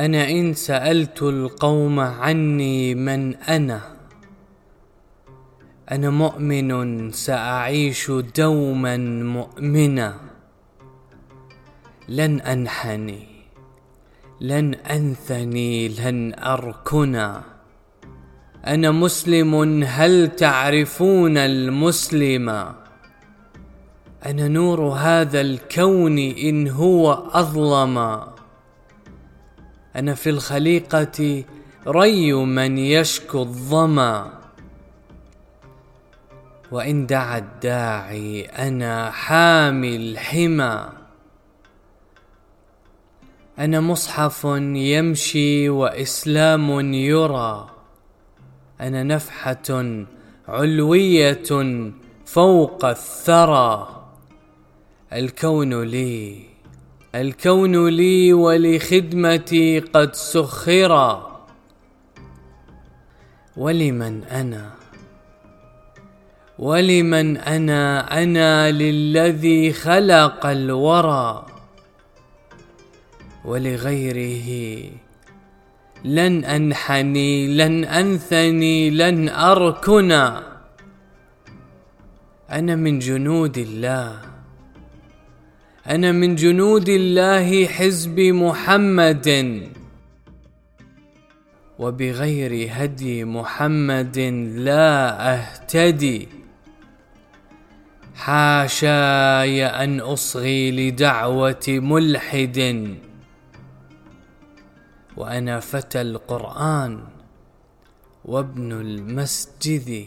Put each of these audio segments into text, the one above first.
أنا إن سألت القوم عني من أنا. أنا مؤمن سأعيش دوما مؤمنا. لن أنحني لن أنثني لن أركنا. أنا مسلم هل تعرفون المسلم؟ أنا نور هذا الكون إن هو أظلم. أنا في الخليقة ري من يشكو الظمأ وإن دعا الداعي أنا حامي الحمى. أنا مصحف يمشي وإسلام يرى أنا نفحة علوية فوق الثرى. الكون لي الكون لي ولخدمتي قد سخرا ولمن أنا؟ ولمن أنا؟ أنا للذي خلق الورى. ولغيره لن أنحني لن أنثني لن اركنا أنا من جنود الله. أنا من جنود الله حزب محمد. وبغير هدي محمد لا أهتدي. حاشاي أن أصغي لدعوة ملحد. وأنا فتى القرآن وابن المسجد.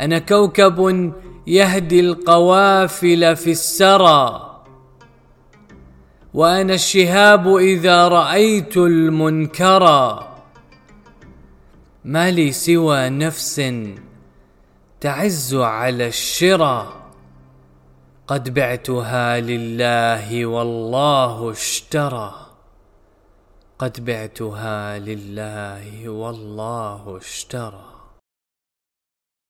أنا كوكب يهدي القوافل في السرى. وأنا الشهاب إذا رأيت المنكرا ما لي سوى نفس تعز على الشرى. قد بعتها لله والله اشترى. قد بعتها لله والله اشترى.